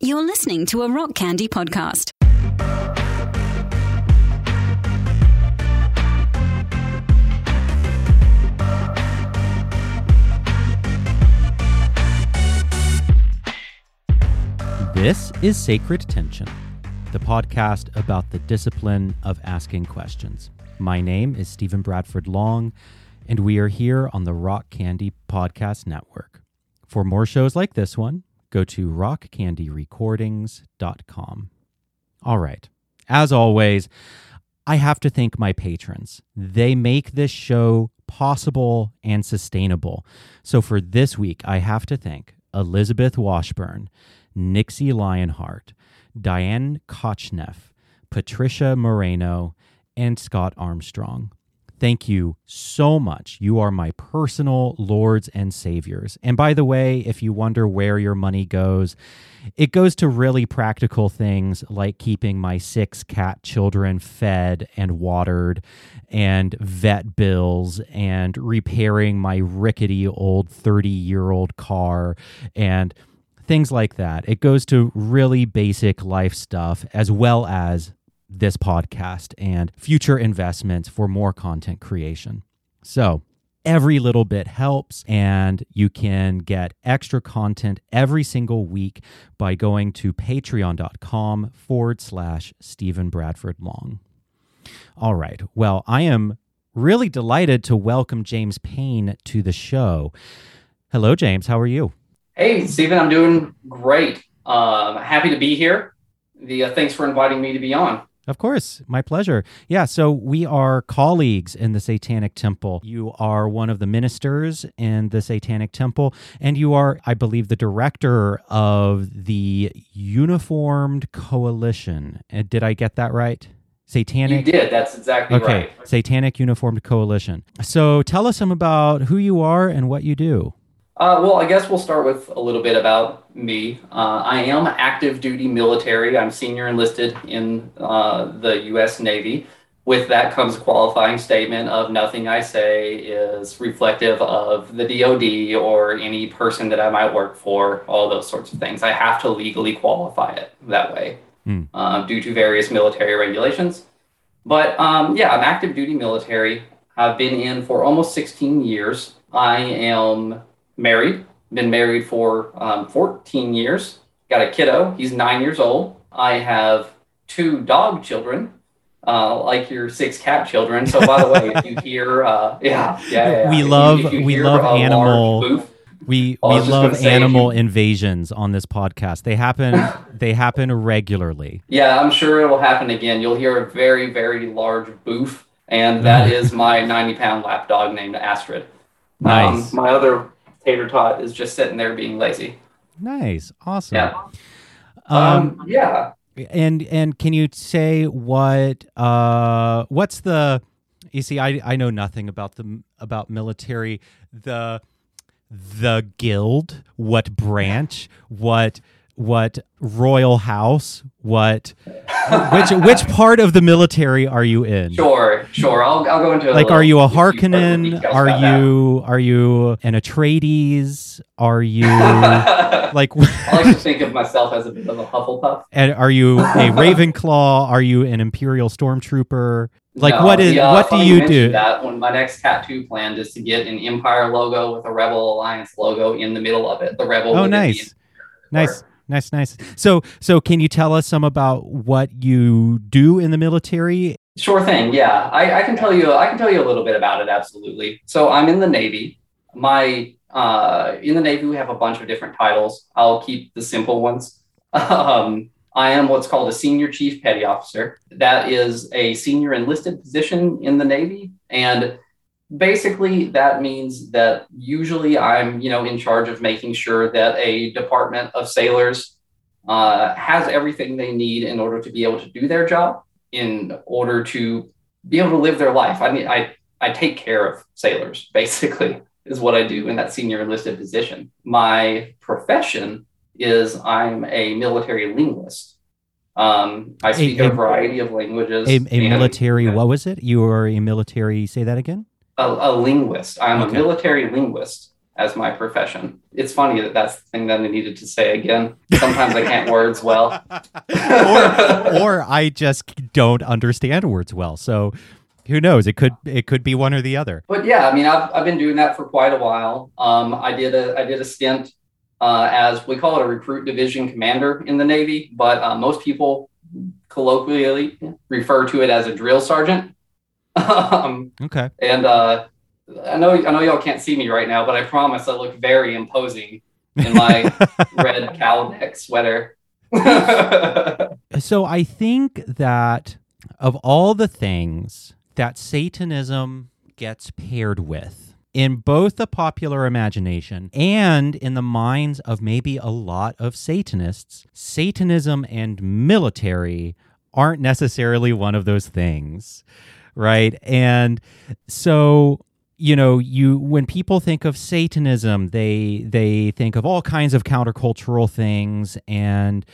You're listening to a Rock Candy podcast. This is Sacred Tension, the podcast about the discipline of asking questions. My name is Stephen Bradford Long, and we are here on the Rock Candy Podcast Network. For more shows like this one, go to rockcandyrecordings.com. All right. As always, I have to thank my patrons. They make this show possible and sustainable. So for this week, I have to thank Elizabeth Washburn, Nixie Lionheart, Diane Kochneff, Patricia Moreno, and Scott Armstrong. Thank you so much. You are my personal lords and saviors. And by the way, if you wonder where your money goes, it goes to really practical things like keeping my six cat children fed and watered, and vet bills, and repairing my rickety old 30 year old car, and things like that. It goes to really basic life stuff as well as this podcast and future investments for more content creation. So, every little bit helps, and you can get extra content every single week by going to patreon.com forward slash Stephen Bradford Long. All right. Well, I am really delighted to welcome James Payne to the show. Hello, James. How are you? Hey, Stephen. I'm doing great. Um, happy to be here. The uh, thanks for inviting me to be on. Of course, my pleasure. Yeah, so we are colleagues in the Satanic Temple. You are one of the ministers in the Satanic Temple, and you are, I believe, the director of the Uniformed Coalition. Uh, Did I get that right? Satanic. You did. That's exactly okay. right. Satanic Uniformed Coalition. So tell us some about who you are and what you do. Uh, well, I guess we'll start with a little bit about me. Uh, I am active duty military. I'm senior enlisted in uh, the U.S. Navy. With that comes a qualifying statement of nothing I say is reflective of the DoD or any person that I might work for, all those sorts of things. I have to legally qualify it that way Mm. due to various military regulations. But um, yeah, I'm active duty military. I've been in for almost 16 years. I am married, been married for um, 14 years, got a kiddo, he's nine years old. I have two dog children, uh, like your six cat children. So, by the way, if you hear, uh, yeah, yeah, yeah, We if you- love- if you we love animal- boof, We we love gonna say, if animal you- invasions on this podcast. They happen they happen regularly. Yeah, I'm sure it will happen again. You'll hear a very, very large boof, and that is my 90 pound lap dog named Astrid. Nice. Um, my other tater tot is just sitting there being lazy. Nice. Awesome. Yeah. Um, Um, yeah. and and can you say what uh what's the you see I I know nothing about the about military the the guild what branch what what royal house what which which part of the military are you in Sure, sure. I'll, I'll go into like are you a harkonnen are about that. you are you an atreides are you like I like to think of myself as a bit of a Hufflepuff. And are you a Ravenclaw? Are you an Imperial Stormtrooper? Like No, what is the, uh, what do you do? That when my next tattoo plan is to get an Empire logo with a Rebel Alliance logo in the middle of it. The Rebel. Oh, nice, nice. Nice, nice. So so can you tell us some about what you do in the military? Sure thing. Yeah, I, I can tell you. I can tell you a little bit about it. Absolutely. So I'm in the Navy. My uh, in the Navy we have a bunch of different titles. I'll keep the simple ones. Um, I am what's called a senior chief petty officer. That is a senior enlisted position in the Navy, and basically that means that usually I'm you know in charge of making sure that a department of sailors uh, has everything they need in order to be able to do their job in order to be able to live their life. I mean, I, I take care of sailors, basically, is what I do in that senior enlisted position. My profession is I'm a military linguist. Um, I speak a, a- variety of languages. A, a and- military what was it? You are a military say that again? A, a linguist. I'm Okay. a military linguist. as my profession. It's funny that that's the thing that I needed to say again. Sometimes I can't words well. or, or I just don't understand words well. So who knows? It could it could be one or the other. But yeah, I mean, I've, I've been doing that for quite a while. Um, I did a I did a stint uh, as we call it a recruit division commander in the Navy, but uh, most people colloquially refer to it as a drill sergeant. Um, okay. And uh, I know I know y'all can't see me right now, but I promise I look very imposing in my red cowl neck sweater. so I think that of all the things that Satanism gets paired with in both the popular imagination and in the minds of maybe a lot of Satanists, Satanism and military aren't necessarily one of those things, right? And so you know you when people think of satanism they they think of all kinds of countercultural things and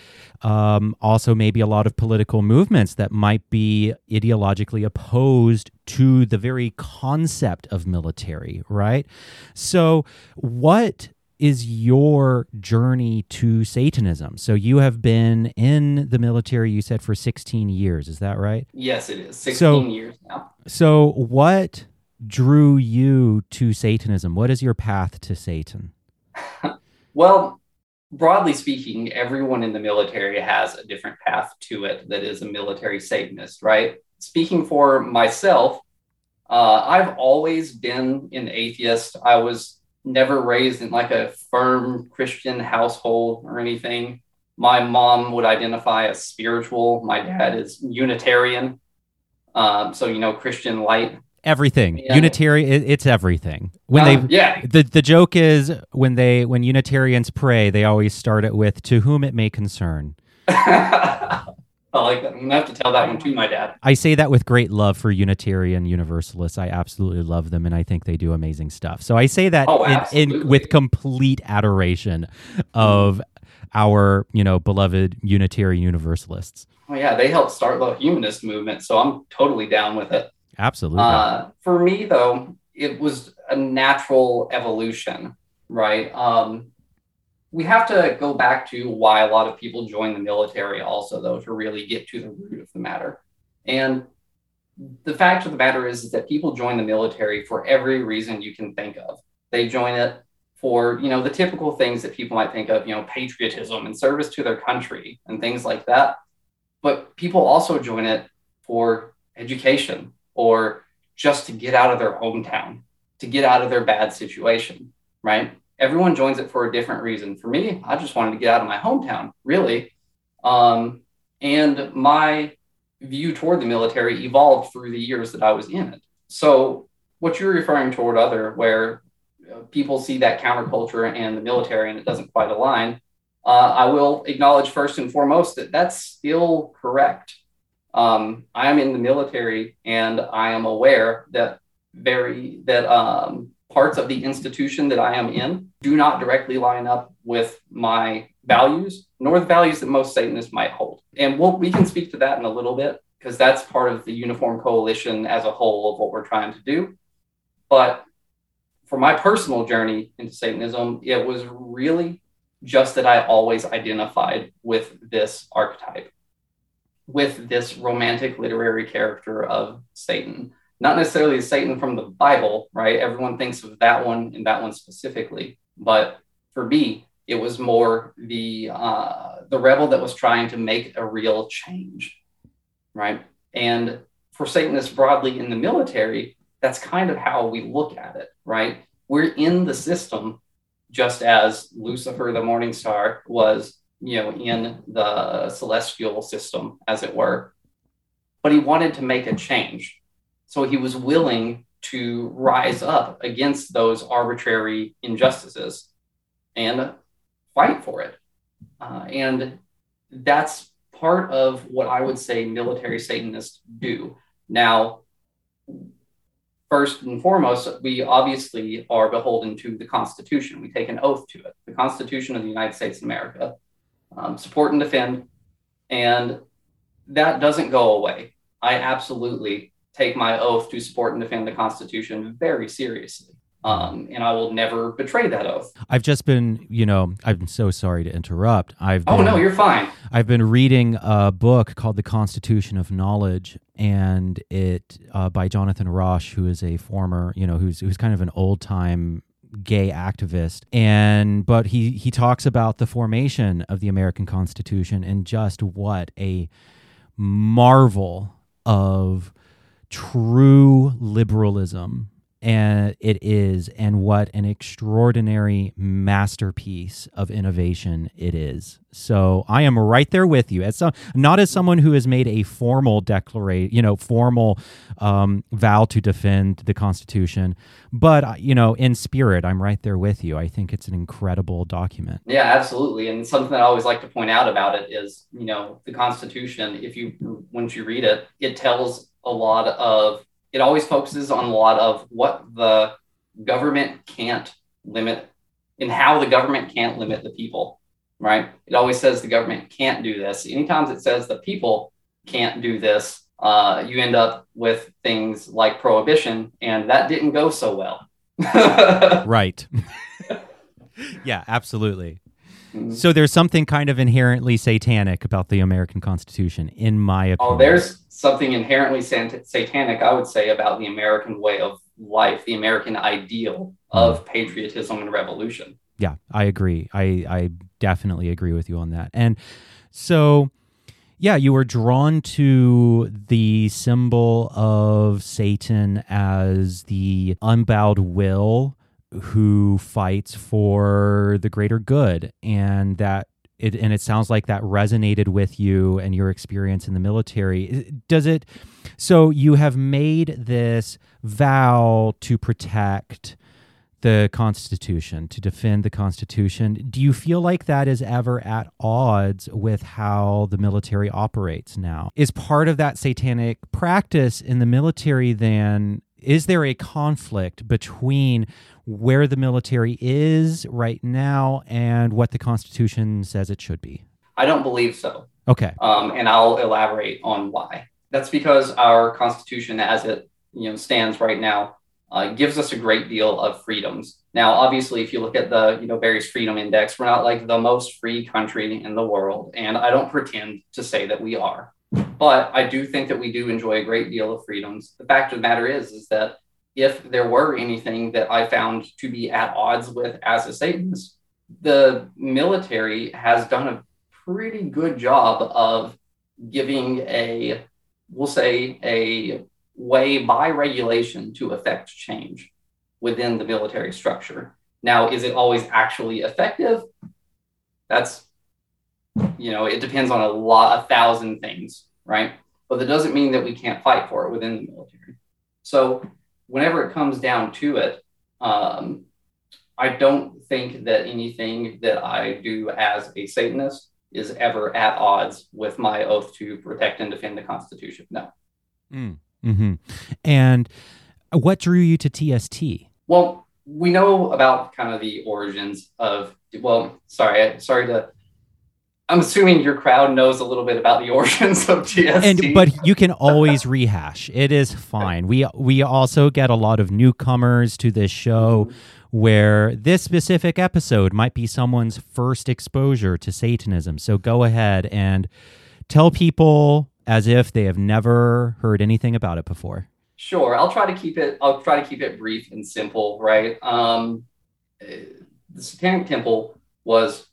um, also maybe a lot of political movements that might be ideologically opposed to the very concept of military right so what is your journey to Satanism? So you have been in the military, you said, for 16 years. Is that right? Yes, it is. 16 so, years now. So what drew you to Satanism? What is your path to Satan? well, broadly speaking, everyone in the military has a different path to it that is a military Satanist, right? Speaking for myself, uh, I've always been an atheist. I was never raised in like a firm Christian household or anything. My mom would identify as spiritual. My dad is Unitarian. Um, so, you know, Christian light everything yeah. unitarian it, it's everything when they yeah the, the joke is when they when unitarians pray they always start it with to whom it may concern I like that. I'm gonna have to tell that one to my dad. I say that with great love for Unitarian Universalists. I absolutely love them, and I think they do amazing stuff. So I say that oh, in, in, with complete adoration of our, you know, beloved Unitarian Universalists. Oh yeah, they helped start the humanist movement, so I'm totally down with it. Absolutely. Uh, for me, though, it was a natural evolution, right? Um, we have to go back to why a lot of people join the military, also, though, to really get to the root of the matter. And the fact of the matter is, is that people join the military for every reason you can think of. They join it for you know the typical things that people might think of, you know, patriotism and service to their country and things like that. But people also join it for education, or just to get out of their hometown, to get out of their bad situation, right? Everyone joins it for a different reason. For me, I just wanted to get out of my hometown, really. Um, and my view toward the military evolved through the years that I was in it. So, what you're referring toward, other, where uh, people see that counterculture and the military and it doesn't quite align, uh, I will acknowledge first and foremost that that's still correct. Um, I am in the military and I am aware that very that um, parts of the institution that I am in do not directly line up with my values, nor the values that most Satanists might hold. And we'll, we can speak to that in a little bit because that's part of the Uniform Coalition as a whole of what we're trying to do. But for my personal journey into Satanism, it was really just that I always identified with this archetype with this romantic literary character of Satan. Not necessarily Satan from the Bible, right? Everyone thinks of that one and that one specifically. But for me, it was more the uh, the rebel that was trying to make a real change, right? And for Satanists broadly in the military, that's kind of how we look at it, right? We're in the system just as Lucifer, the morning star, was you know, in the celestial system, as it were. But he wanted to make a change. So he was willing to rise up against those arbitrary injustices and fight for it. Uh, and that's part of what I would say military Satanists do. Now, first and foremost, we obviously are beholden to the Constitution. We take an oath to it. The Constitution of the United States of America um, support and defend. And that doesn't go away. I absolutely take my oath to support and defend the Constitution very seriously. Um, and I will never betray that oath. I've just been, you know, I'm so sorry to interrupt. I've oh been, no, you're fine. I've been reading a book called The Constitution of Knowledge, and it uh, by Jonathan Rauch, who is a former, you know, who's who's kind of an old time gay activist and but he he talks about the formation of the American Constitution and just what a marvel of true liberalism and it is and what an extraordinary masterpiece of innovation it is. So i am right there with you. As some, not as someone who has made a formal declaration you know formal um, vow to defend the constitution but uh, you know in spirit i'm right there with you. I think it's an incredible document. Yeah absolutely. And something that i always like to point out about it is you know the constitution if you once you read it it tells a lot of it always focuses on a lot of what the government can't limit and how the government can't limit the people, right? It always says the government can't do this. Anytime it says the people can't do this, uh, you end up with things like prohibition, and that didn't go so well. right. yeah, absolutely. Mm-hmm. So there's something kind of inherently satanic about the American Constitution, in my opinion. Oh, there's something inherently satanic, I would say, about the American way of life, the American ideal of mm. patriotism and revolution. Yeah, I agree. I, I definitely agree with you on that. And so, yeah, you were drawn to the symbol of Satan as the unbowed will who fights for the greater good and that it and it sounds like that resonated with you and your experience in the military. Does it so you have made this vow to protect the constitution to defend the constitution. Do you feel like that is ever at odds with how the military operates now? Is part of that satanic practice in the military then is there a conflict between where the military is right now and what the Constitution says it should be? I don't believe so. Okay. Um, and I'll elaborate on why. That's because our Constitution, as it you know stands right now, uh, gives us a great deal of freedoms. Now, obviously, if you look at the you know various freedom index, we're not like the most free country in the world, and I don't pretend to say that we are. But I do think that we do enjoy a great deal of freedoms. The fact of the matter is, is that if there were anything that I found to be at odds with as a Satanist, the military has done a pretty good job of giving a, we'll say, a way by regulation to affect change within the military structure. Now, is it always actually effective? That's, you know, it depends on a lot, a thousand things, right? But that doesn't mean that we can't fight for it within the military. So whenever it comes down to it, um, I don't think that anything that I do as a Satanist is ever at odds with my oath to protect and defend the Constitution. No. Mm. hmm And what drew you to TST? Well, we know about kind of the origins of. Well, sorry, sorry to I'm assuming your crowd knows a little bit about the origins of TST. And but you can always rehash. It is fine. We we also get a lot of newcomers to this show mm-hmm. where this specific episode might be someone's first exposure to Satanism. So go ahead and tell people as if they have never heard anything about it before. Sure. I'll try to keep it I'll try to keep it brief and simple, right? Um the Satanic Temple was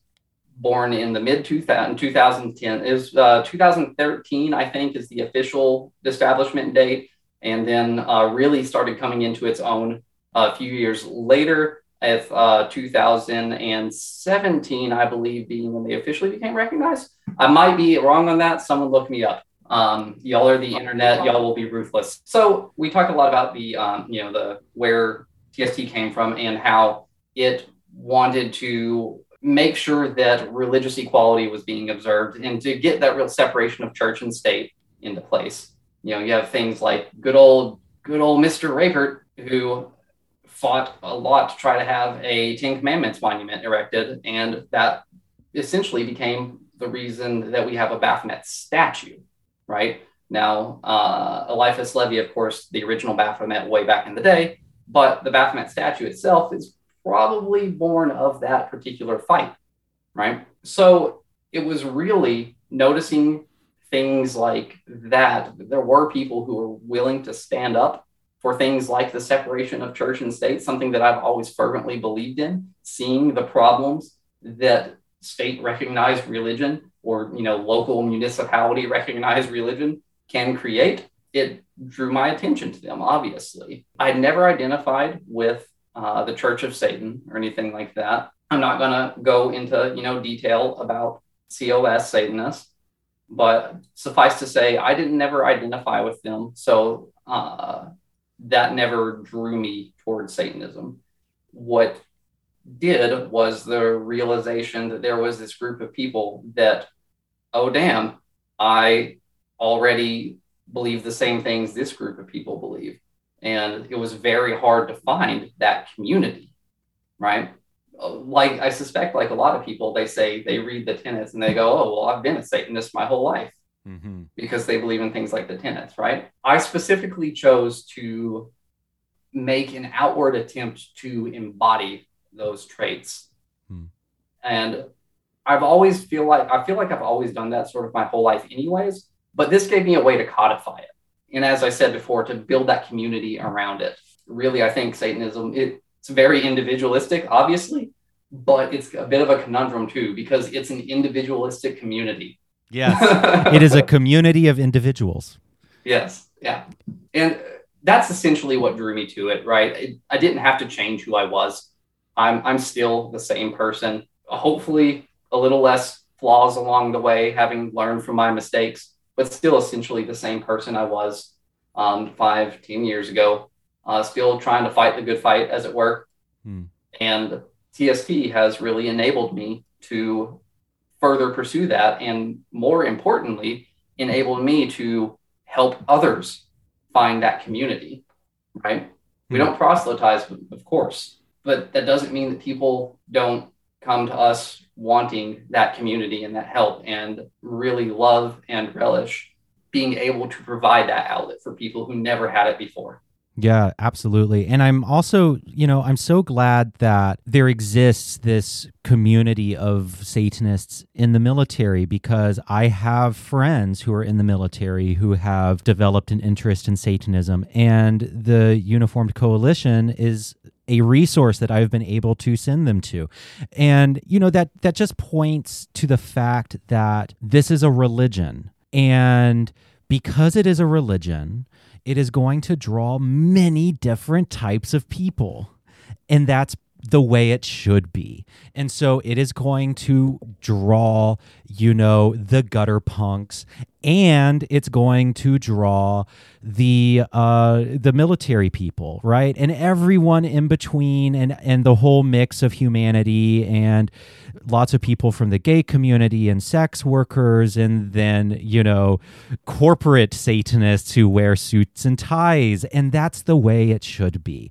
born in the mid 2000, 2010 is uh, 2013 i think is the official establishment date. And then uh, really started coming into its own a few years later if uh, 2017 i believe being when they officially became recognized. I might be wrong on that. Someone look me up. Um, y'all are the internet. Y'all will be ruthless. So we talked a lot about the um, you know the where tst came from and how it wanted to make sure that religious equality was being observed and to get that real separation of church and state into place. You know, you have things like good old good old Mr. Rapert who fought a lot to try to have a Ten Commandments monument erected, and that essentially became the reason that we have a Baphomet statue, right? Now, uh, Eliphas Levi, of course, the original Baphomet way back in the day, But the Baphomet statue itself is probably born of that particular fight, right? So it was really noticing things like that. There were people who were willing to stand up for things like the separation of church and state, something that I've always fervently believed in, seeing the problems that state recognized religion or you know local municipality recognized religion can create it drew my attention to them obviously i'd never identified with uh, the church of satan or anything like that. I'm not going to go into you know detail about cos satanists but suffice to say i didn't never identify with them. So uh, that never drew me towards satanism. What did was the realization that there was this group of people that oh damn i already believe the same things this group of people believe and it was very hard to find that community right like i suspect like a lot of people they say they read the tenets and they go oh well i've been a satanist my whole life mm-hmm. because they believe in things like the tenets right i specifically chose to make an outward attempt to embody those traits hmm. and i've always feel like i feel like i've always done that sort of my whole life anyways but this gave me a way to codify it. And as I said before, to build that community around it. Really, I think Satanism, it, it's very individualistic, obviously, but it's a bit of a conundrum too, because it's an individualistic community. Yes. it is a community of individuals. Yes. Yeah. And that's essentially what drew me to it, right? It, I didn't have to change who I was. I'm, I'm still the same person, hopefully a little less flaws along the way, having learned from my mistakes but still essentially the same person I was um, five, ten years ago. Uh, still trying to fight the good fight, as it were. Hmm. And TST has really enabled me to further pursue that, and more importantly, enabled me to help others find that community. Right? Hmm. We don't proselytize, of course, but that doesn't mean that people don't come to us wanting that community and that help and really love and relish being able to provide that outlet for people who never had it before. Yeah, absolutely. And I'm also, you know, I'm so glad that there exists this community of Satanists in the military because I have friends who are in the military who have developed an interest in Satanism. And the Uniformed Coalition is a resource that I've been able to send them to. And you know that that just points to the fact that this is a religion and because it is a religion, it is going to draw many different types of people. And that's the way it should be. And so it is going to draw, you know, the gutter punks and it's going to draw the uh the military people, right? And everyone in between and and the whole mix of humanity and lots of people from the gay community and sex workers and then, you know, corporate satanists who wear suits and ties and that's the way it should be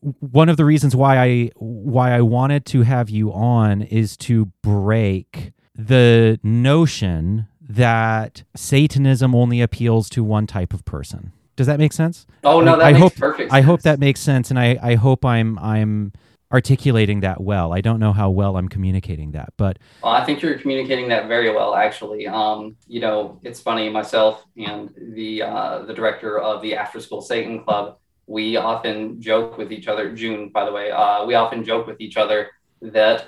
one of the reasons why I why I wanted to have you on is to break the notion that Satanism only appeals to one type of person. Does that make sense? Oh no, that I makes hope, perfect. Sense. I hope that makes sense, and I I hope I'm I'm articulating that well. I don't know how well I'm communicating that, but well, I think you're communicating that very well, actually. Um, you know, it's funny. Myself and the uh, the director of the After School Satan Club we often joke with each other. June, by the way, uh, we often joke with each other that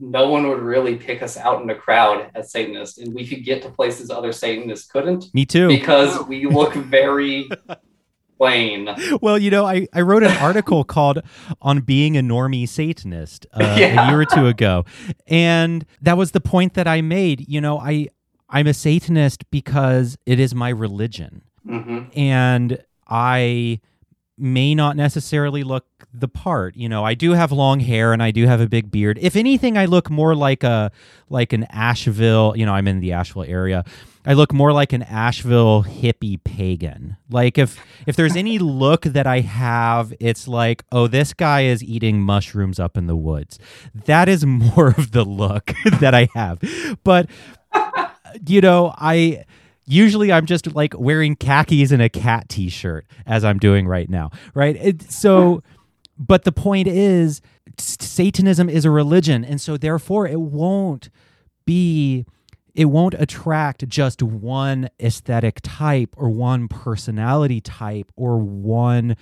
no one would really pick us out in a crowd as Satanists, and we could get to places other Satanists couldn't. Me too, because we look very plain. Well, you know, I, I wrote an article called "On Being a Normie Satanist" uh, yeah. a year or two ago, and that was the point that I made. You know, I I'm a Satanist because it is my religion, mm-hmm. and I may not necessarily look the part. You know, I do have long hair and I do have a big beard. If anything, I look more like a like an Asheville, you know, I'm in the Asheville area. I look more like an Asheville hippie pagan. Like if if there's any look that I have, it's like, oh, this guy is eating mushrooms up in the woods. That is more of the look that I have. But you know, I usually I'm just like wearing khakis and a cat t-shirt as I'm doing right now, right? It, so but the point is Satanism is a religion and so therefore it won't be it won't attract just one aesthetic type or one personality type or one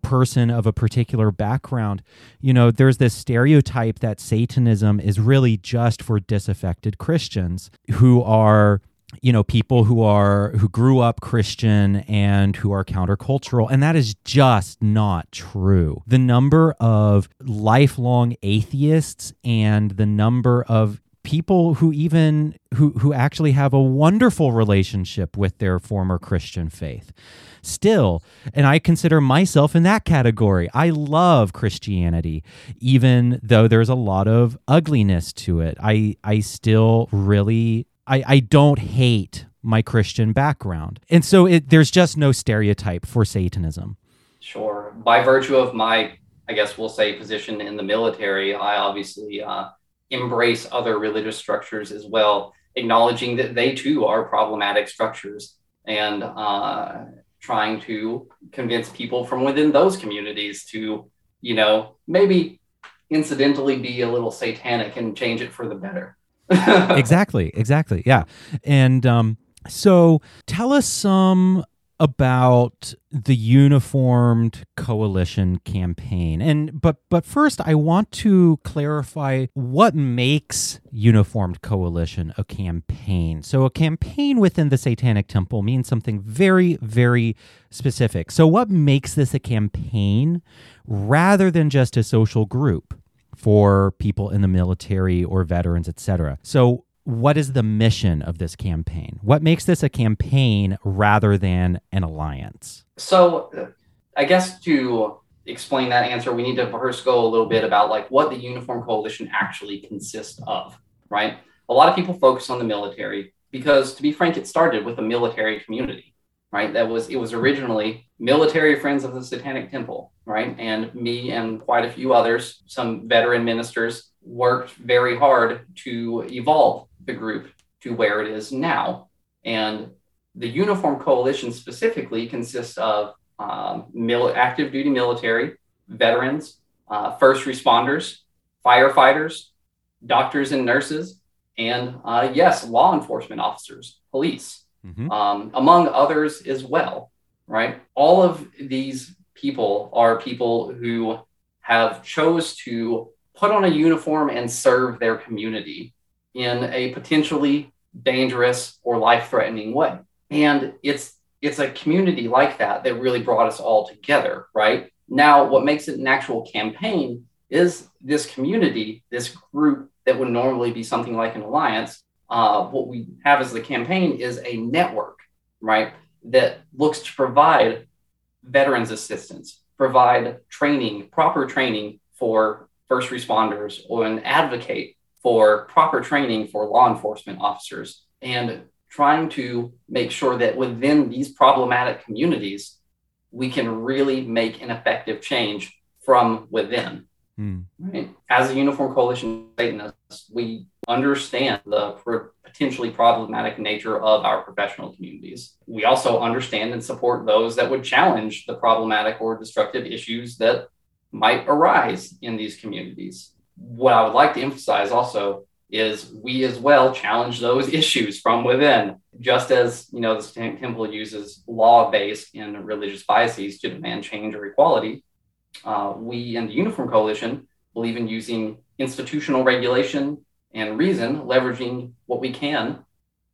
person of a particular background. You know, there's this stereotype that Satanism is really just for disaffected Christians who are you know people who are who grew up christian and who are countercultural and that is just not true the number of lifelong atheists and the number of people who even who who actually have a wonderful relationship with their former Christian faith. Still, and I consider myself in that category. I love Christianity even though there's a lot of ugliness to it. I I still really I I don't hate my Christian background. And so it, there's just no stereotype for Satanism. Sure. By virtue of my I guess we'll say position in the military, I obviously uh, embrace other religious structures as well, acknowledging that they too are problematic structures and uh, trying to convince people from within those communities to, you know, maybe incidentally be a little satanic and change it for the better. Exactly, exactly. Yeah. And um, so tell us some about the uniformed coalition campaign and but but first i want to clarify what makes uniformed coalition a campaign so a campaign within the satanic temple means something very very specific so what makes this a campaign rather than just a social group for people in the military or veterans etc so what is the mission of this campaign? What makes this a campaign rather than an alliance? So, I guess to explain that answer, we need to first go a little bit about like what the Uniform Coalition actually consists of, right? A lot of people focus on the military because, to be frank, it started with a military community, right? That was it was originally military friends of the Satanic Temple, right? And me and quite a few others, some veteran ministers, worked very hard to evolve the group to where it is now. And the Uniform Coalition specifically consists of um, mil- active duty military, veterans, uh, first responders, firefighters, doctors and nurses, and uh, yes, law enforcement officers, police, mm-hmm. um, among others as well. Right? All of these people are people who have chose to put on a uniform and serve their community in a potentially dangerous or life-threatening way. And it's it's a community like that that really brought us all together, right? Now, what makes it an actual campaign is this community, this group that would normally be something like an alliance. Uh, what we have as the campaign is a network, right? That looks to provide veterans assistance, provide training, proper training for first responders, or an advocate for proper training for law enforcement officers and trying to make sure that within these problematic communities, we can really make an effective change from within. Mm. Right? As a Uniform Coalition Satanists, we understand the potentially problematic nature of our professional communities. We also understand and support those that would challenge the problematic or destructive issues that might arise in these communities what I would like to emphasize also is we as well challenge those issues from within, just as you know the Temple uses law-based and religious biases to demand change or equality. Uh, we in the Uniform Coalition believe in using institutional regulation and reason, leveraging what we can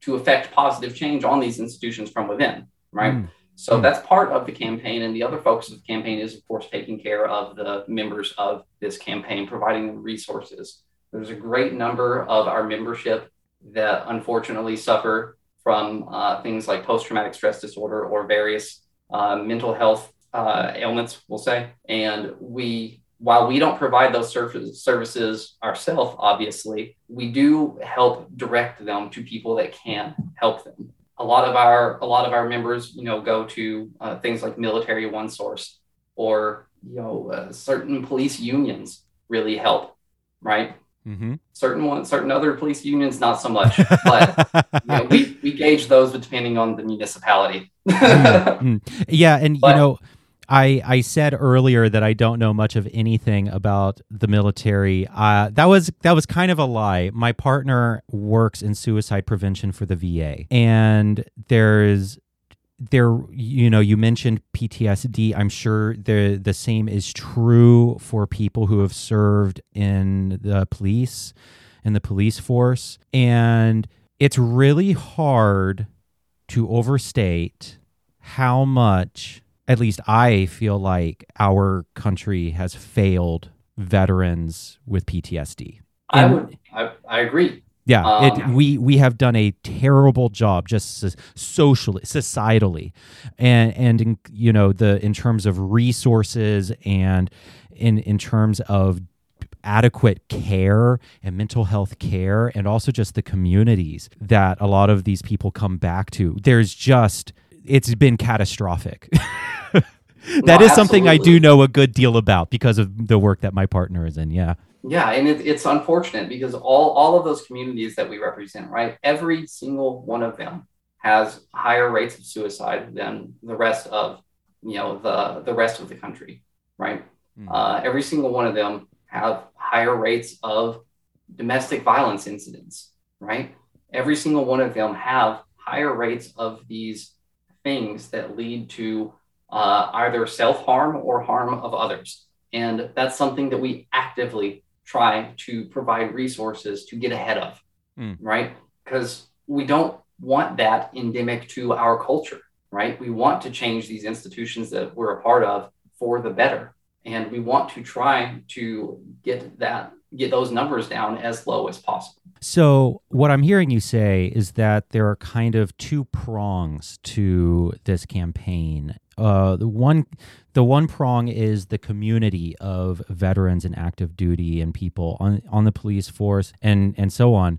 to affect positive change on these institutions from within. Right. Mm. So hmm. that's part of the campaign. And the other focus of the campaign is, of course, taking care of the members of this campaign, providing them resources. There's a great number of our membership that unfortunately suffer from uh, things like post traumatic stress disorder or various uh, mental health uh, ailments, we'll say. And we, while we don't provide those services ourselves, obviously, we do help direct them to people that can help them a lot of our a lot of our members, you know, go to uh, things like Military One Source or you know uh, certain police unions really help, right? Mm-hmm. Certain one, certain other police unions, not so much. But you know, we we gauge those depending on the municipality. Mm, yeah, and But- you know, I I said earlier that I don't know much of anything about the military. Uh, that was that was kind of a lie. My partner works in suicide prevention for the VA, and there's there you know you mentioned PTSD. I'm sure the the same is true for people who have served in the police in the police force, and it's really hard to overstate how much, at least I feel like, our country has failed veterans with PTSD. I And- would, I, I agree. Yeah, it, Um, we we have done a terrible job just so- socially, societally, and and in, you know the in terms of resources and in in terms of adequate care and mental health care and also just the communities that a lot of these people come back to. There's just it's been catastrophic. That is No, something I do know a good deal about because of the work that my partner is in. Yeah. Yeah, and it, it's unfortunate because all all of those communities that we represent, right? Every single one of them has higher rates of suicide than the rest of you know the the rest of the country, right? Mm. Uh, every single one of them have higher rates of domestic violence incidents, right? Every single one of them have higher rates of these things that lead to uh, either self harm or harm of others. And that's something that we actively try to provide resources to get ahead of, Mm. right? Because we don't want that endemic to our culture, right? We want to change these institutions that we're a part of for the better. And we want to try to get that, get those numbers down as low as possible. So, what I'm hearing you say is that there are kind of two prongs to this campaign. Uh, the one, the one prong is the community of veterans and active duty and people on on the police force and and so on,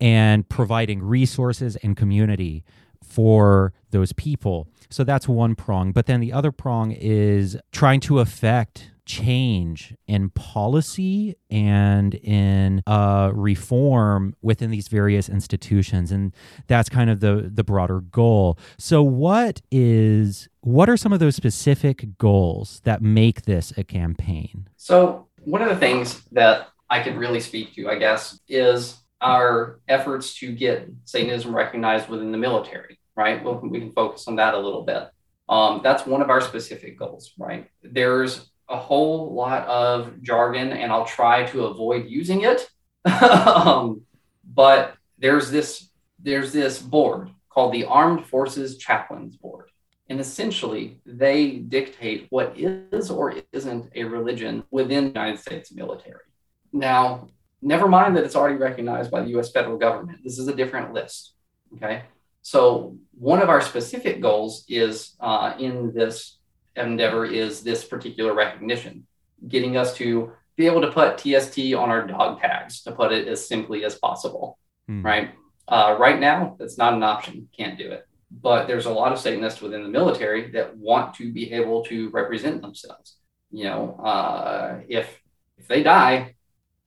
and providing resources and community for those people. So that's one prong. But then the other prong is trying to affect change in policy and in uh, reform within these various institutions and that's kind of the the broader goal so what is what are some of those specific goals that make this a campaign So, one of the things that I could really speak to, I guess, is our efforts to get Satanism recognized within the military, right? Well, we can focus on that a little bit. Um, that's one of our specific goals, right? There's a whole lot of jargon, and I'll try to avoid using it. um, but there's this there's this board called the Armed Forces Chaplains Board. And essentially, they dictate what is or isn't a religion within the United States military. Now, never mind that it's already recognized by the US federal government. This is a different list. Okay. So, one of our specific goals is uh, in this endeavor is this particular recognition, getting us to be able to put TST on our dog tags, to put it as simply as possible. Hmm. Right. Uh, right now, that's not an option. Can't do it but there's a lot of Satanists within the military that want to be able to represent themselves. You know, uh, if if they die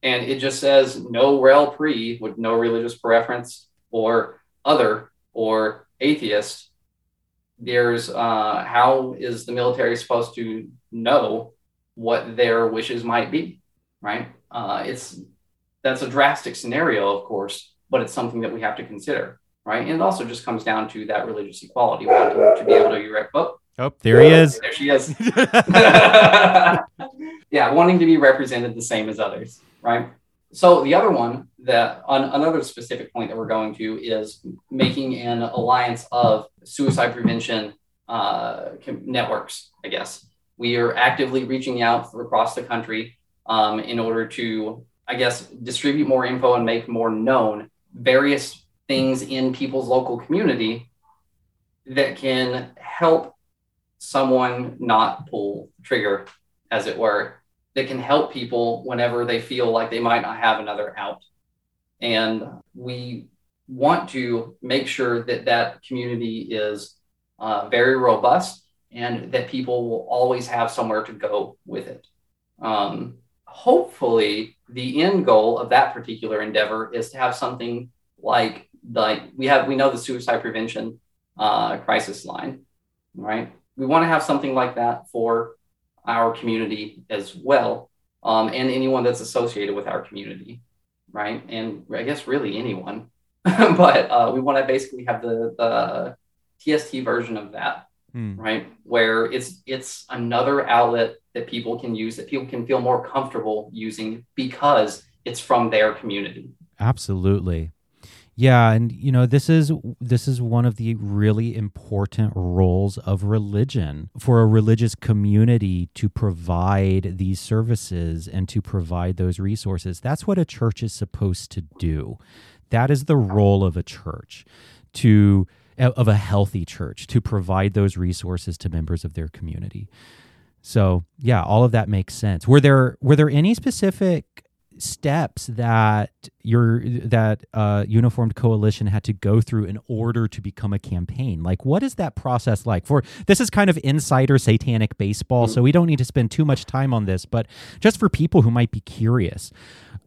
and it just says no rel pre with no religious preference or other or atheist, there's uh, how is the military supposed to know what their wishes might be, right? Uh, it's that's a drastic scenario, of course, but it's something that we have to consider right? And it also just comes down to that religious equality, wanting to be able to erect. Oh, oh there he is there she is. yeah, wanting to be represented the same as others, right? So the other one that on another specific point that we're going to is making an alliance of suicide prevention uh, networks. I guess we are actively reaching out across the country um, in order to, I guess, distribute more info and make more known various things in people's local community that can help someone not pull trigger, as it were, that can help people whenever they feel like they might not have another out. And we want to make sure that that community is uh, very robust and that people will always have somewhere to go with it. Um, hopefully the end goal of that particular endeavor is to have something like like we have we know the suicide prevention uh, crisis line, right? We want to have something like that for our community as well, um, and anyone that's associated with our community, right? And I guess really anyone, but uh, we want to basically have the, the TST version of that, hmm. right? Where it's it's another outlet that people can use that people can feel more comfortable using because it's from their community. Absolutely. Yeah, and you know, this is this is one of the really important roles of religion for a religious community to provide these services and to provide those resources. That's what a church is supposed to do. That is the role of a church to of a healthy church to provide those resources to members of their community. So, yeah, all of that makes sense. Were there were there any specific steps that your that uh, uniformed coalition had to go through in order to become a campaign? Like what is that process like? For this is kind of insider satanic baseball so we don't need to spend too much time on this but just for people who might be curious.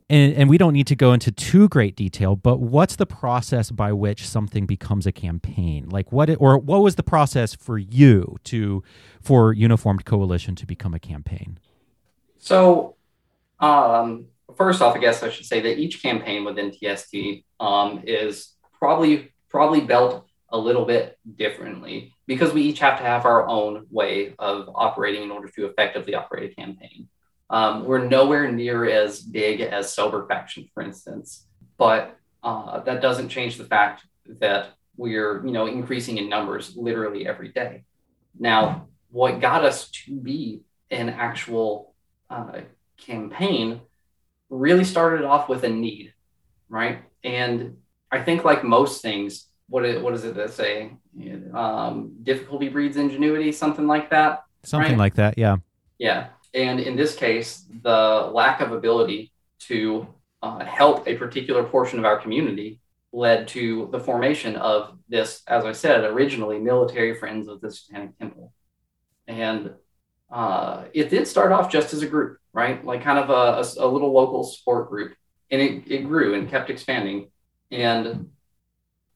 And, and we don't need to go into too great detail but what's the process by which something becomes a campaign? Like what it, or what was the process for you to for uniformed coalition to become a campaign? So um first off, I guess I should say that each campaign within TST um, is probably probably built a little bit differently because we each have to have our own way of operating in order to effectively operate a campaign. Um, we're nowhere near as big as Sober Faction, for instance, but uh, that doesn't change the fact that we're you know increasing in numbers literally every day. Now, what got us to be an actual uh, campaign really started off with a need, right? And I think, like most things, what is, what is it that say? Um, difficulty breeds ingenuity, something like that. Something right? like that, yeah. Yeah. And in this case, the lack of ability to uh, help a particular portion of our community led to the formation of this, as I said, originally military friends of the Satanic Temple. And uh, it did start off just as a group right? Like kind of a, a, a little local support group. And it, it grew and kept expanding. And,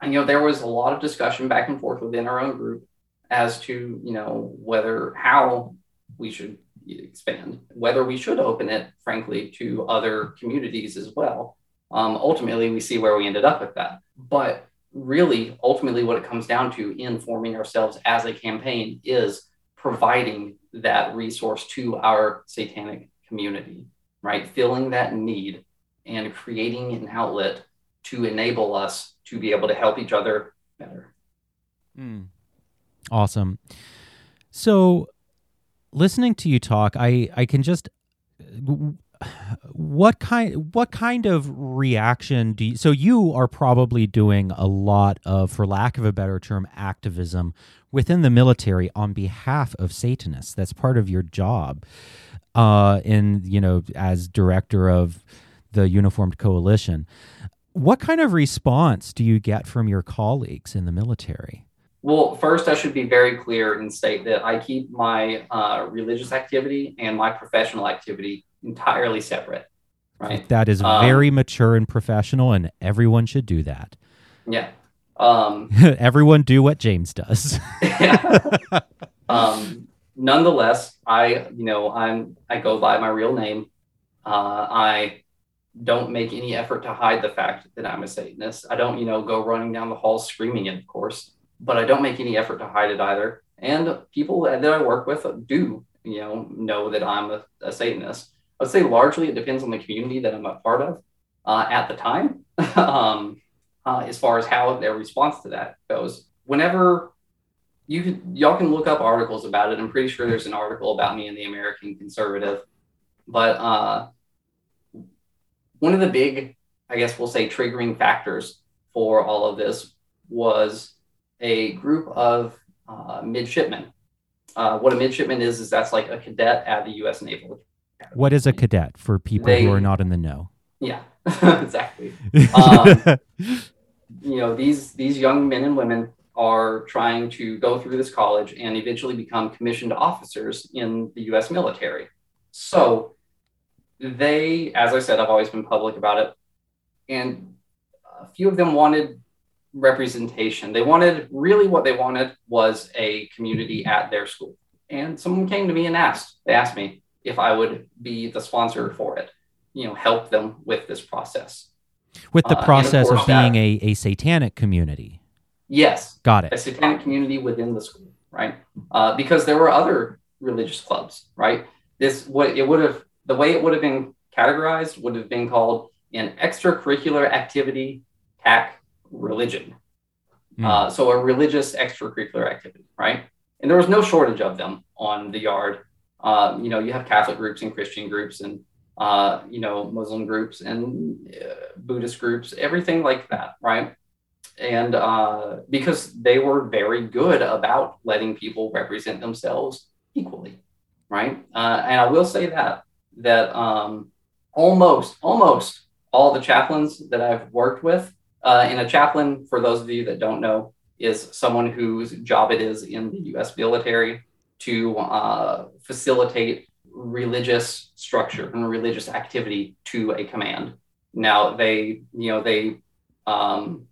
and, you know, there was a lot of discussion back and forth within our own group as to, you know, whether, how we should expand, whether we should open it, frankly, to other communities as well. Um, ultimately, we see where we ended up with that. But really, ultimately, what it comes down to in forming ourselves as a campaign is providing that resource to our satanic community, right? Filling that need and creating an outlet to enable us to be able to help each other better. Mm. Awesome. So, listening to you talk, I I can just what kind what kind of reaction do you so you are probably doing a lot of for lack of a better term activism within the military on behalf of satanists that's part of your job uh, in you know as director of the uniformed coalition. What kind of response do you get from your colleagues in the military? Well, first, I should be very clear and state that I keep my uh, religious activity and my professional activity entirely separate. Right. That is um, very mature and professional, and everyone should do that. Yeah. Um, everyone do what James does. um, nonetheless, I, you know, I'm, I go by my real name. Uh, I don't make any effort to hide the fact that I'm a Satanist. I don't, you know, go running down the hall screaming it, of course, but I don't make any effort to hide it either. And people that I work with do, you know, know that I'm a, a Satanist. I'd say largely it depends on the community that I'm a part of uh, at the time, um, uh, as far as how their response to that goes. Whenever you can y'all can look up articles about it. I'm pretty sure there's an article about me in the American Conservative. But uh, one of the big, I guess we'll say, triggering factors for all of this was a group of uh, midshipmen. Uh, what a midshipman is is that's like a cadet at the U.S. Naval. Academy. What is a cadet for people they, who are not in the know? Yeah, exactly. Um, you know these these young men and women are trying to go through this college and eventually become commissioned officers in the US military. So they, as I said, I've always been public about it, and a few of them wanted representation. They wanted really what they wanted was a community at their school. And someone came to me and asked, they asked me if I would be the sponsor for it, you know, help them with this process. With the Uh, and of process of course that- being a, a satanic community. Yes, Got it. a satanic community within the school, right? Uh, because there were other religious clubs, right? This what it would have the way it would have been categorized would have been called an extracurricular activity TAC religion. Hmm. Uh, so a religious extracurricular activity, right? And there was no shortage of them on the yard. Uh, you know, you have Catholic groups and Christian groups and uh, you know Muslim groups and uh, Buddhist groups, everything like that, right? And uh, because they were very good about letting people represent themselves equally, right? Uh, and I will say that that um, almost almost all the chaplains that I've worked with, uh, and a chaplain, for those of you that don't know, is someone whose job it is in the U.S. military to uh, facilitate religious structure and religious activity to a command. Now they, you know, they um,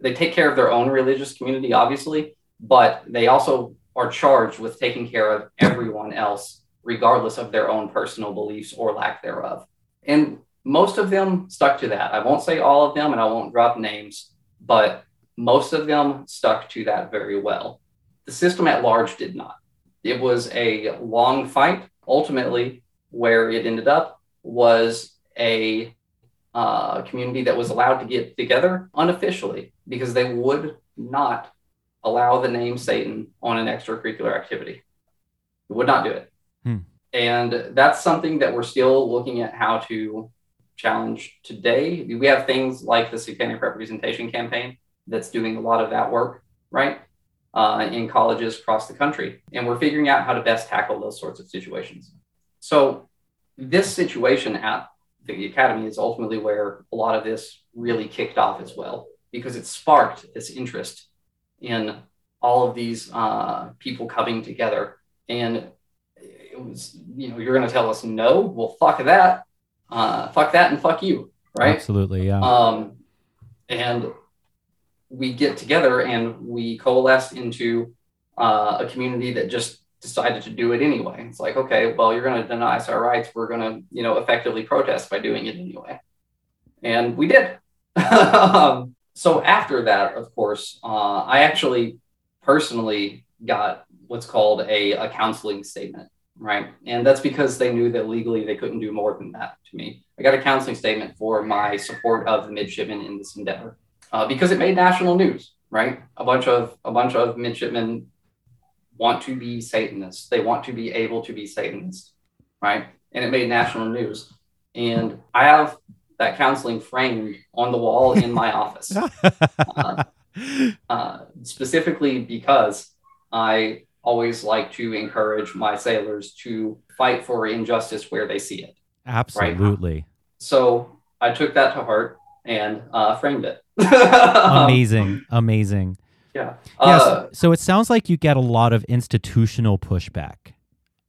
they take care of their own religious community, obviously, but they also are charged with taking care of everyone else, regardless of their own personal beliefs or lack thereof. And most of them stuck to that. I won't say all of them and I won't drop names, but most of them stuck to that very well. The system at large did not. It was a long fight. Ultimately, where it ended up was a uh, community that was allowed to get together unofficially because they would not allow the name Satan on an extracurricular activity. They would not do it. Hmm. And that's something that we're still looking at how to challenge today. We have things like the Satanic Representation Campaign that's doing a lot of that work, right? Uh, in colleges across the country. And we're figuring out how to best tackle those sorts of situations. So, this situation at the academy is ultimately where a lot of this really kicked off as well, because it sparked this interest in all of these uh, people coming together. And it was, you know, you're going to tell us no? Well, fuck that. Uh, fuck that and fuck you, right? Absolutely. Yeah. Um, and we get together and we coalesce into uh, a community that just decided to do it anyway. It's like, okay, well, you're going to deny us our rights. We're going to, you know, effectively protest by doing it anyway. And we did. um, so after that, of course, uh, I actually personally got what's called a, a counseling statement, right? And that's because they knew that legally they couldn't do more than that to me. I got a counseling statement for my support of the midshipmen in this endeavor uh, because it made national news, right? A bunch of a bunch of midshipmen want to be Satanists. They want to be able to be Satanists, right? And it made national news. And I have that counseling framed on the wall in my office, uh, uh, specifically because I always like to encourage my sailors to fight for injustice where they see it. Absolutely. So I took that to heart and uh, framed it. Amazing. Amazing. Yeah. Yes. Uh, so it sounds like you get a lot of institutional pushback.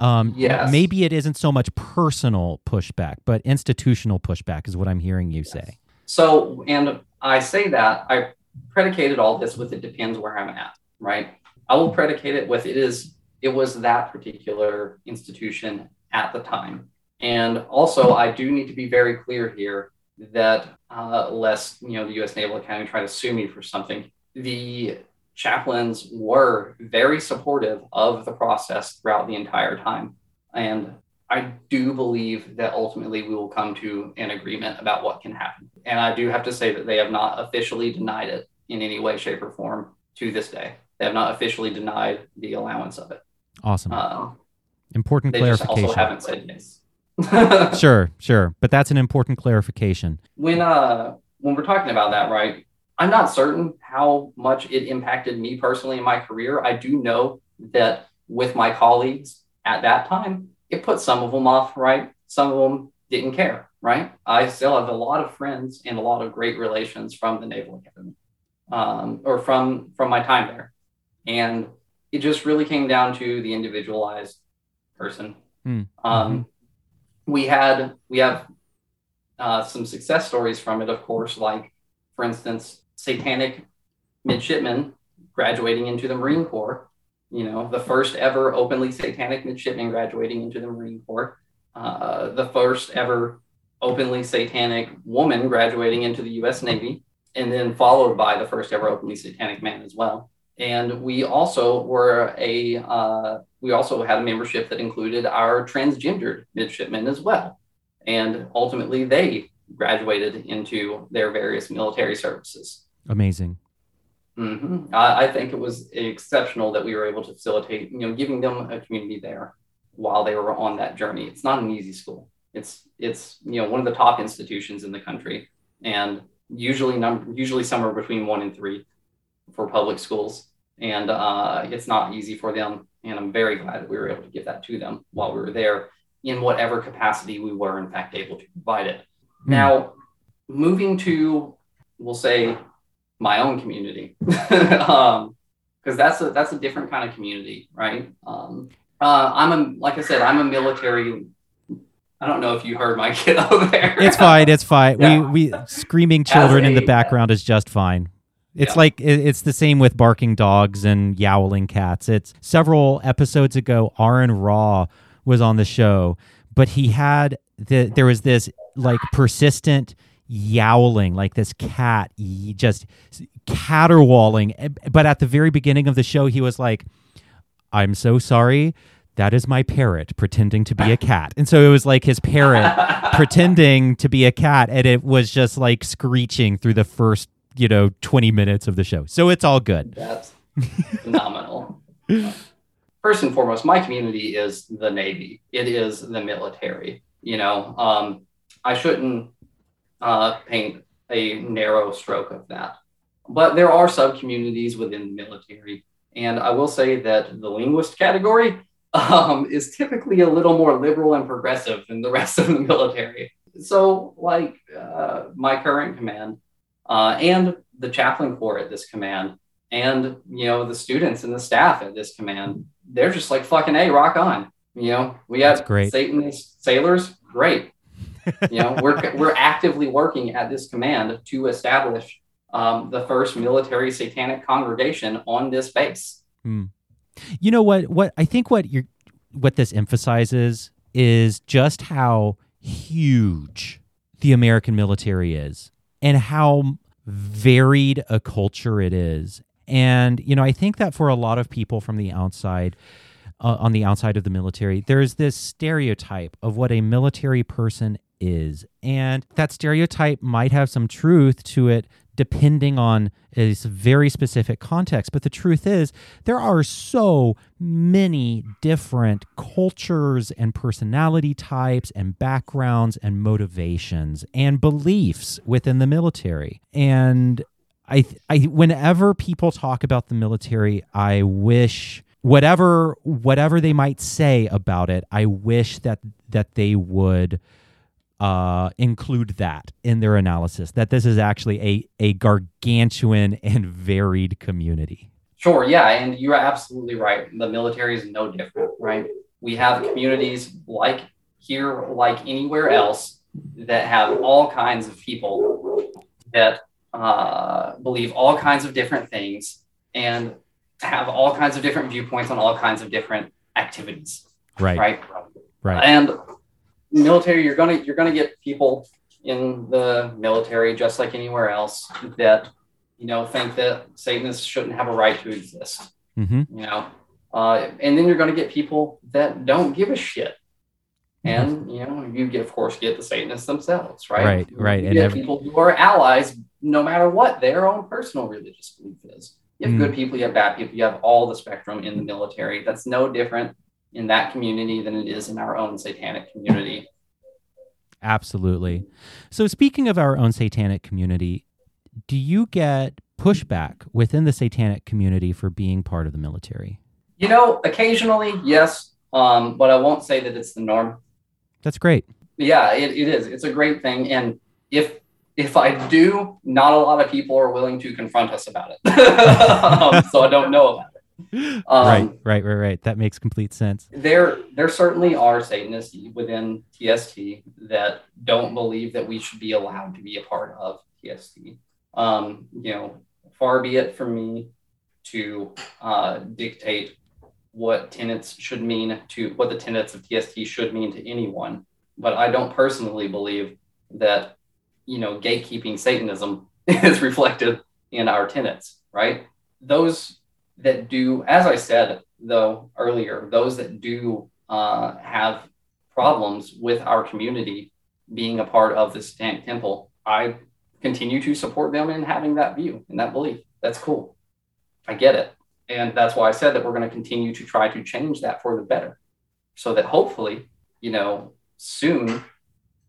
Um, Yes. Maybe it isn't so much personal pushback, but institutional pushback is what I'm hearing you say. So, and I say that I predicated all this with it depends where I'm at, right? I will predicate it with it is, it was that particular institution at the time. And also, I do need to be very clear here that uh, lest, you know, the U.S. Naval Academy try to sue me for something, the chaplains were very supportive of the process throughout the entire time. And I do believe that ultimately we will come to an agreement about what can happen. And I do have to say that they have not officially denied it in any way, shape, or form to this day. They have not officially denied the allowance of it. Awesome. Uh, important they just clarification. also haven't said yes. sure, sure. But that's an important clarification. when uh when we're talking about that, right? I'm not certain how much it impacted me personally in my career. I do know that with my colleagues at that time, it put some of them off, right? Some of them didn't care, right? I still have a lot of friends and a lot of great relations from the Naval Academy, um, or from from my time there, and it just really came down to the individualized person. Hmm. Um, we had we have uh, some success stories from it, of course, like for instance, satanic midshipmen graduating into the Marine Corps. You know, the first ever openly satanic midshipman graduating into the Marine Corps. Uh, the first ever openly satanic woman graduating into the U.S. Navy, and then followed by the first ever openly satanic man as well. And we also were a uh, we also had a membership that included our transgendered midshipmen as well, and ultimately they graduated into their various military services. Amazing. Mm-hmm. I, I think it was exceptional that we were able to facilitate, you know, giving them a community there while they were on that journey. It's not an easy school. It's it's you know one of the top institutions in the country, and usually number usually somewhere between one and three for public schools, and uh, it's not easy for them. And I'm very glad that we were able to give that to them while we were there in whatever capacity we were in fact able to provide it. Mm. Now, moving to we'll say my own community, because um, that's a that's a different kind of community, right? Um, uh, I'm a like I said, I'm a military I don't know if you heard my kid over there. It's fine. It's fine. Yeah. We we screaming children a, in the background is just fine. It's yeah. like it's the same with barking dogs and yowling cats. It's several episodes ago. Aaron Raw was on the show, but he had the there was this like persistent yowling, like this cat just caterwauling. But at the very beginning of the show, he was like, "I'm so sorry." that is my parrot pretending to be a cat. And so it was like his parrot pretending to be a cat. And it was just like screeching through the first, you know, 20 minutes of the show. So it's all good. That's phenomenal. First and foremost, my community is the Navy, it is the military. You know, um, I shouldn't uh, paint a narrow stroke of that. But there are sub communities within the military. And I will say that the linguist category um, is typically a little more liberal and progressive than the rest of the military. So, like uh, my current command uh, and the chaplain corps at this command, and you know the students and the staff at this command, they're just like fucking a rock on. You know, we have great. Satanist sailors, great. You know, we're we're actively working at this command to establish um, the first military satanic congregation on this base. Hmm. You know what? What I think what you're what this emphasizes is just how huge the American military is and how varied a culture it is. And you know, I think that for a lot of people from the outside, uh, on the outside of the military, there's this stereotype of what a military person is. And that stereotype might have some truth to it depending on a very specific context. But the truth is, there are so many different cultures and personality types and backgrounds and motivations and beliefs within the military. And I, I whenever people talk about the military, I wish whatever whatever they might say about it, I wish that that they would uh, include that in their analysis that this is actually a, a gargantuan and varied community. Sure, yeah, and you're absolutely right. The military is no different, right? We have communities like here, like anywhere else, that have all kinds of people that uh, believe all kinds of different things and have all kinds of different viewpoints on all kinds of different activities. Right. Right. Right. And military, you're gonna you're gonna get people in the military just like anywhere else that you know think that Satanists shouldn't have a right to exist. Mm-hmm. You know, uh, and then you're gonna get people that don't give a shit. And you know, you get, of course, get the Satanists themselves, right? Right, right. You and get every- people who are allies, no matter what their own personal religious belief is. You have mm. good people, you have bad people, you have all the spectrum in the military. That's no different in that community than it is in our own satanic community. Absolutely. So, speaking of our own satanic community, do you get pushback within the satanic community for being part of the military? You know, occasionally, yes, um, but I won't say that it's the norm. That's great. Yeah, it, it is. It's a great thing, and if if I do, not a lot of people are willing to confront us about it. um, so I don't know about it. Um, right, right, right, right. That makes complete sense. there there certainly are Satanists within TST that don't believe that we should be allowed to be a part of TST. Um, you know, far be it from me to uh, dictate what tenets should mean to what the tenets of TST should mean to anyone. But I don't personally believe that you know gatekeeping Satanism is reflected in our tenets, right? Those that do, as I said though earlier, those that do uh, have problems with our community being a part of Satanic Temple, I continue to support them in having that view and that belief. That's cool. I get it. And that's why I said that we're going to continue to try to change that for the better. So that hopefully, you know, soon,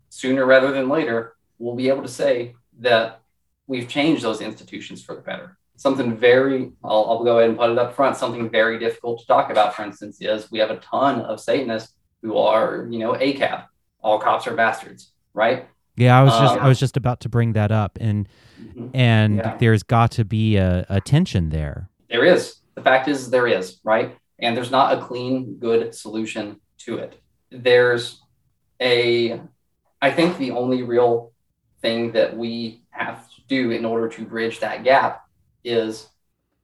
sooner rather than later, we'll be able to say that we've changed those institutions for the better. Something very, I'll, I'll go ahead and put it up front, something very difficult to talk about, for instance, is we have a ton of Satanists who are, you know, ACAB all cops are bastards, right? Yeah, I was just Um, I was just about to bring that up, and Mhm. and Yeah. there's got to be a, a tension there. There is. The fact is, there is, right? And there's not a clean, good solution to it. There's a, I think the only real thing that we have to do in order to bridge that gap is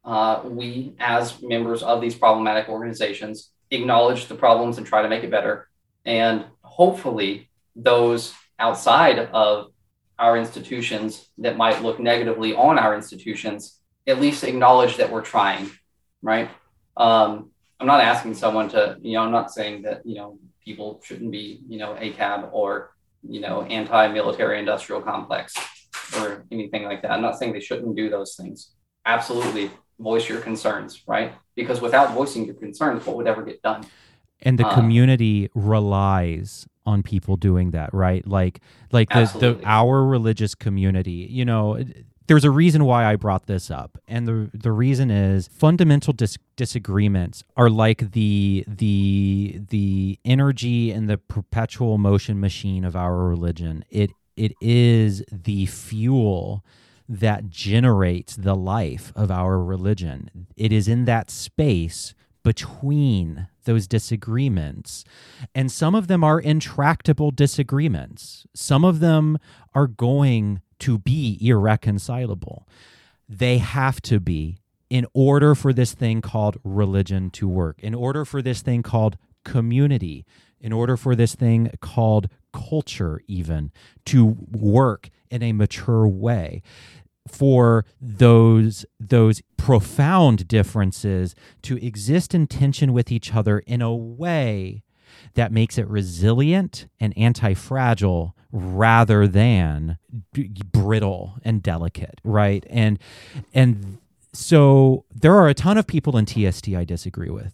uh, we, as members of these problematic organizations, acknowledge the problems and try to make it better. And hopefully, those outside of our institutions that might look negatively on our institutions at least acknowledge that we're trying, right? Um, I'm not asking someone to, you know, I'm not saying that, you know, people shouldn't be, you know, ACAB or, you know, anti-military industrial complex or anything like that. I'm not saying they shouldn't do those things. Absolutely voice your concerns, right? Because without voicing your concerns, what would ever get done? and the Uh, community relies on people doing that right like like the, the our religious community you know there's a reason why i brought this up and the the reason is fundamental dis- disagreements are like the the the energy and the perpetual motion machine of our religion it it is the fuel that generates the life of our religion it is in that space between those disagreements. And some of them are intractable disagreements. Some of them are going to be irreconcilable. They have to be in order for this thing called religion to work, in order for this thing called community, in order for this thing called culture, even to work in a mature way for those those profound differences to exist in tension with each other in a way that makes it resilient and anti-fragile rather than brittle and delicate right? And and so there are a ton of people in TST I disagree with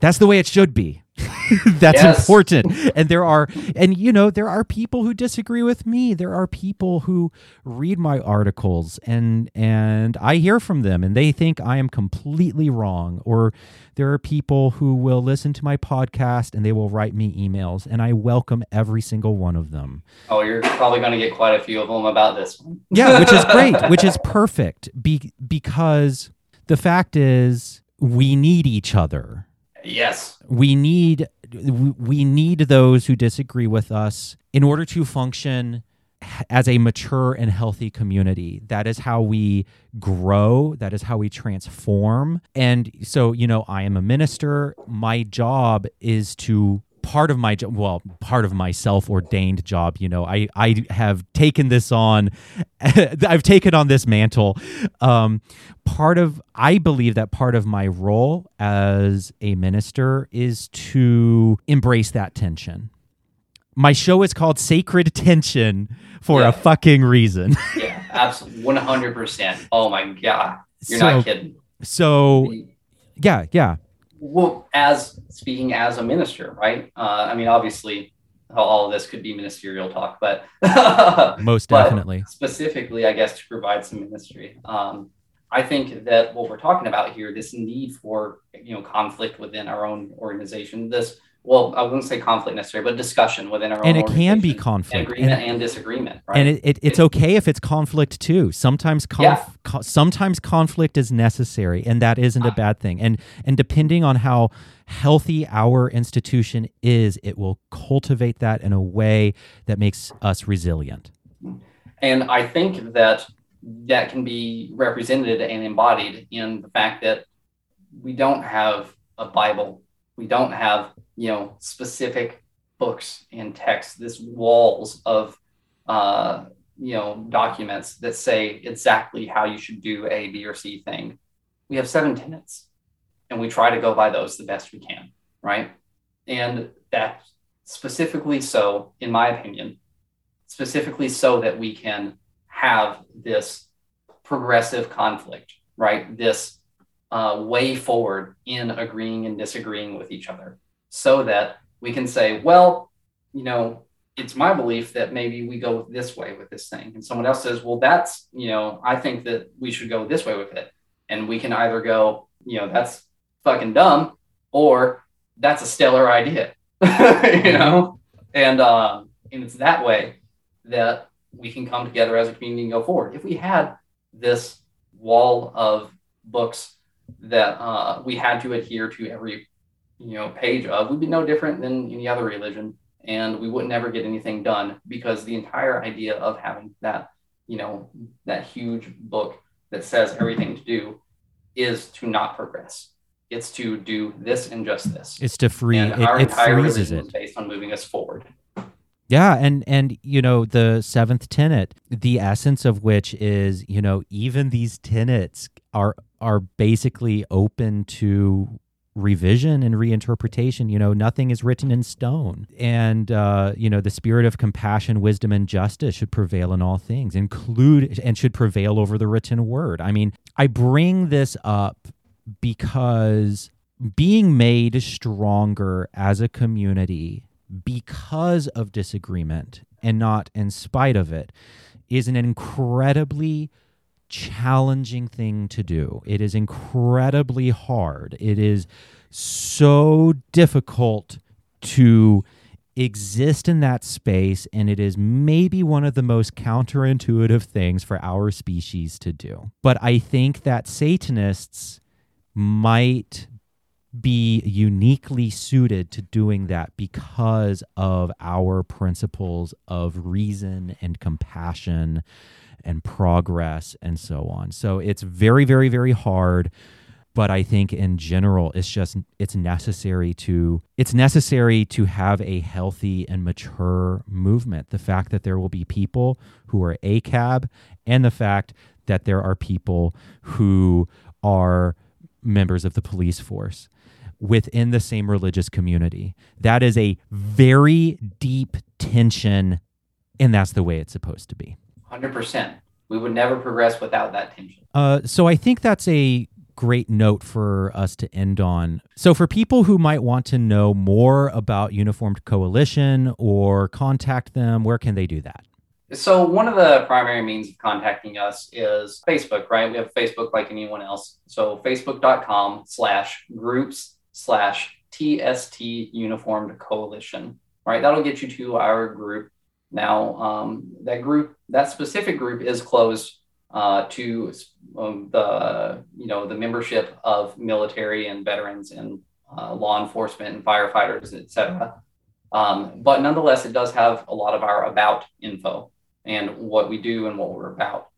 that's the way it should be. That's Yes. important. And there are and you know there are people who disagree with me. There are people who read my articles and and I hear from them and they think I am completely wrong. Or there are people who will listen to my podcast and they will write me emails and I welcome every single one of them. Oh, you're probably going to get quite a few of them about this one. yeah which is great which is perfect be, because the fact is we need each other yes. we need we need those who disagree with us in order to function as a mature and healthy community. That is how we grow. That is how we transform. And so you know i am a minister. My job is to part of my job well part of my self-ordained job you know i i have taken this on i've taken on this mantle um part of i believe that part of my role as a minister is to embrace that tension my show is called sacred tension for Yeah. a fucking reason Yeah, absolutely. 100%. Oh my God. You're so not kidding. so yeah yeah Well, as speaking as a minister, right? Uh, I mean, obviously, all of this could be ministerial talk, but most But- definitely specifically, I guess, to provide some ministry. Um, I think that what we're talking about here, this need for you know conflict within our own organization, this well, I wouldn't say conflict necessarily, but discussion within our and it can be conflict agreement and, and, disagreement, right? and it, it, it's okay if it's conflict too sometimes conf, Yeah. co- sometimes conflict is necessary and that isn't a ah. bad thing and and depending on how healthy our institution is it will cultivate that in a way that makes us resilient And I think that that can be represented and embodied in the fact that we don't have a Bible. We don't have, you know, specific books and texts, this walls of, uh, you know, documents that say exactly how you should do A, B, or C thing. We have seven tenets and we try to go by those the best we can, right? And that specifically so, in my opinion, specifically so that we can have this progressive conflict, right? This uh, way forward in agreeing and disagreeing with each other, so that we can say, well, you know, it's my belief that maybe we go this way with this thing. And someone else says, well, that's, you know, I think that we should go this way with it. And we can either go, you know, that's fucking dumb or that's a stellar idea, you know? And, um, and it's that way that we can come together as a community and go forward. If we had this wall of books that uh, we had to adhere to every you know page of, we'd be no different than any other religion, and we would never get anything done because the entire idea of having that you know that huge book that says everything to do is to not progress. It's to do this and just this. it's to free and it, our it entire freezes religion it is based on moving us forward. Yeah, and and you know the seventh tenet, the essence of which is you know even these tenets are are basically open to revision and reinterpretation. You know, nothing is written in stone, and uh, you know the spirit of compassion, wisdom, and justice should prevail in all things, include and should prevail over the written word. I mean, I bring this up because being made stronger as a community because of disagreement and not in spite of it is an incredibly challenging thing to do. It is incredibly hard. It is so difficult to exist in that space, and it is maybe one of the most counterintuitive things for our species to do. But I think that Satanists might be uniquely suited to doing that because of our principles of reason and compassion and progress and so on. So it's very very very hard but I think in general it's just it's necessary to it's necessary to have a healthy and mature movement. The fact that there will be people who are ACAB and the fact that there are people who are members of the police force within the same religious community. That is a very deep tension, and that's the way it's supposed to be. 100%. We would never progress without that tension. Uh, so I think that's a great note for us to end on. So, for people who might want to know more about Uniformed Coalition or contact them, where can they do that? So one of the primary means of contacting us is Facebook, right? We have Facebook like anyone else. So facebook.com slash groups slash TST Uniformed Coalition, right? That'll get you to our group. Now, um, that group, that specific group is closed uh, to um, the, you know, the membership of military and veterans and uh, law enforcement and firefighters, et cetera. Um, but nonetheless, it does have a lot of our about info and what we do and what we're about.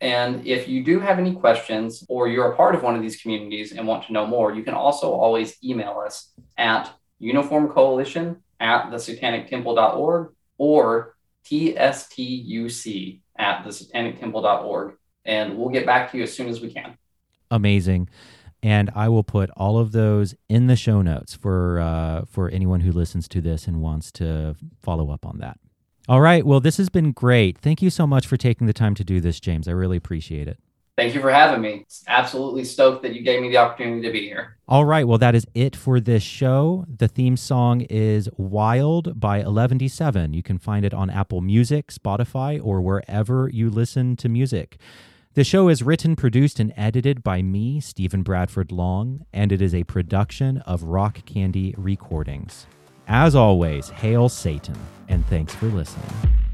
And if you do have any questions or you're a part of one of these communities and want to know more, you can also always email us at uniformcoalition at thesatanictemple.org or tstuc at the thesatanictemple.org. And we'll get back to you as soon as we can. Amazing. And I will put all of those in the show notes for uh, for anyone who listens to this and wants to follow up on that. All right. Well, this has been great. Thank you so much for taking the time to do this, James. I really appreciate it. Thank you for having me. Absolutely stoked that you gave me the opportunity to be here. All right. Well, that is it for this show. The theme song is Wild by 11D7. You can find it on Apple Music, Spotify, or wherever you listen to music. The show is written, produced, and edited by me, Stephen Bradford Long, and it is a production of Rock Candy Recordings. As always, hail Satan, and thanks for listening.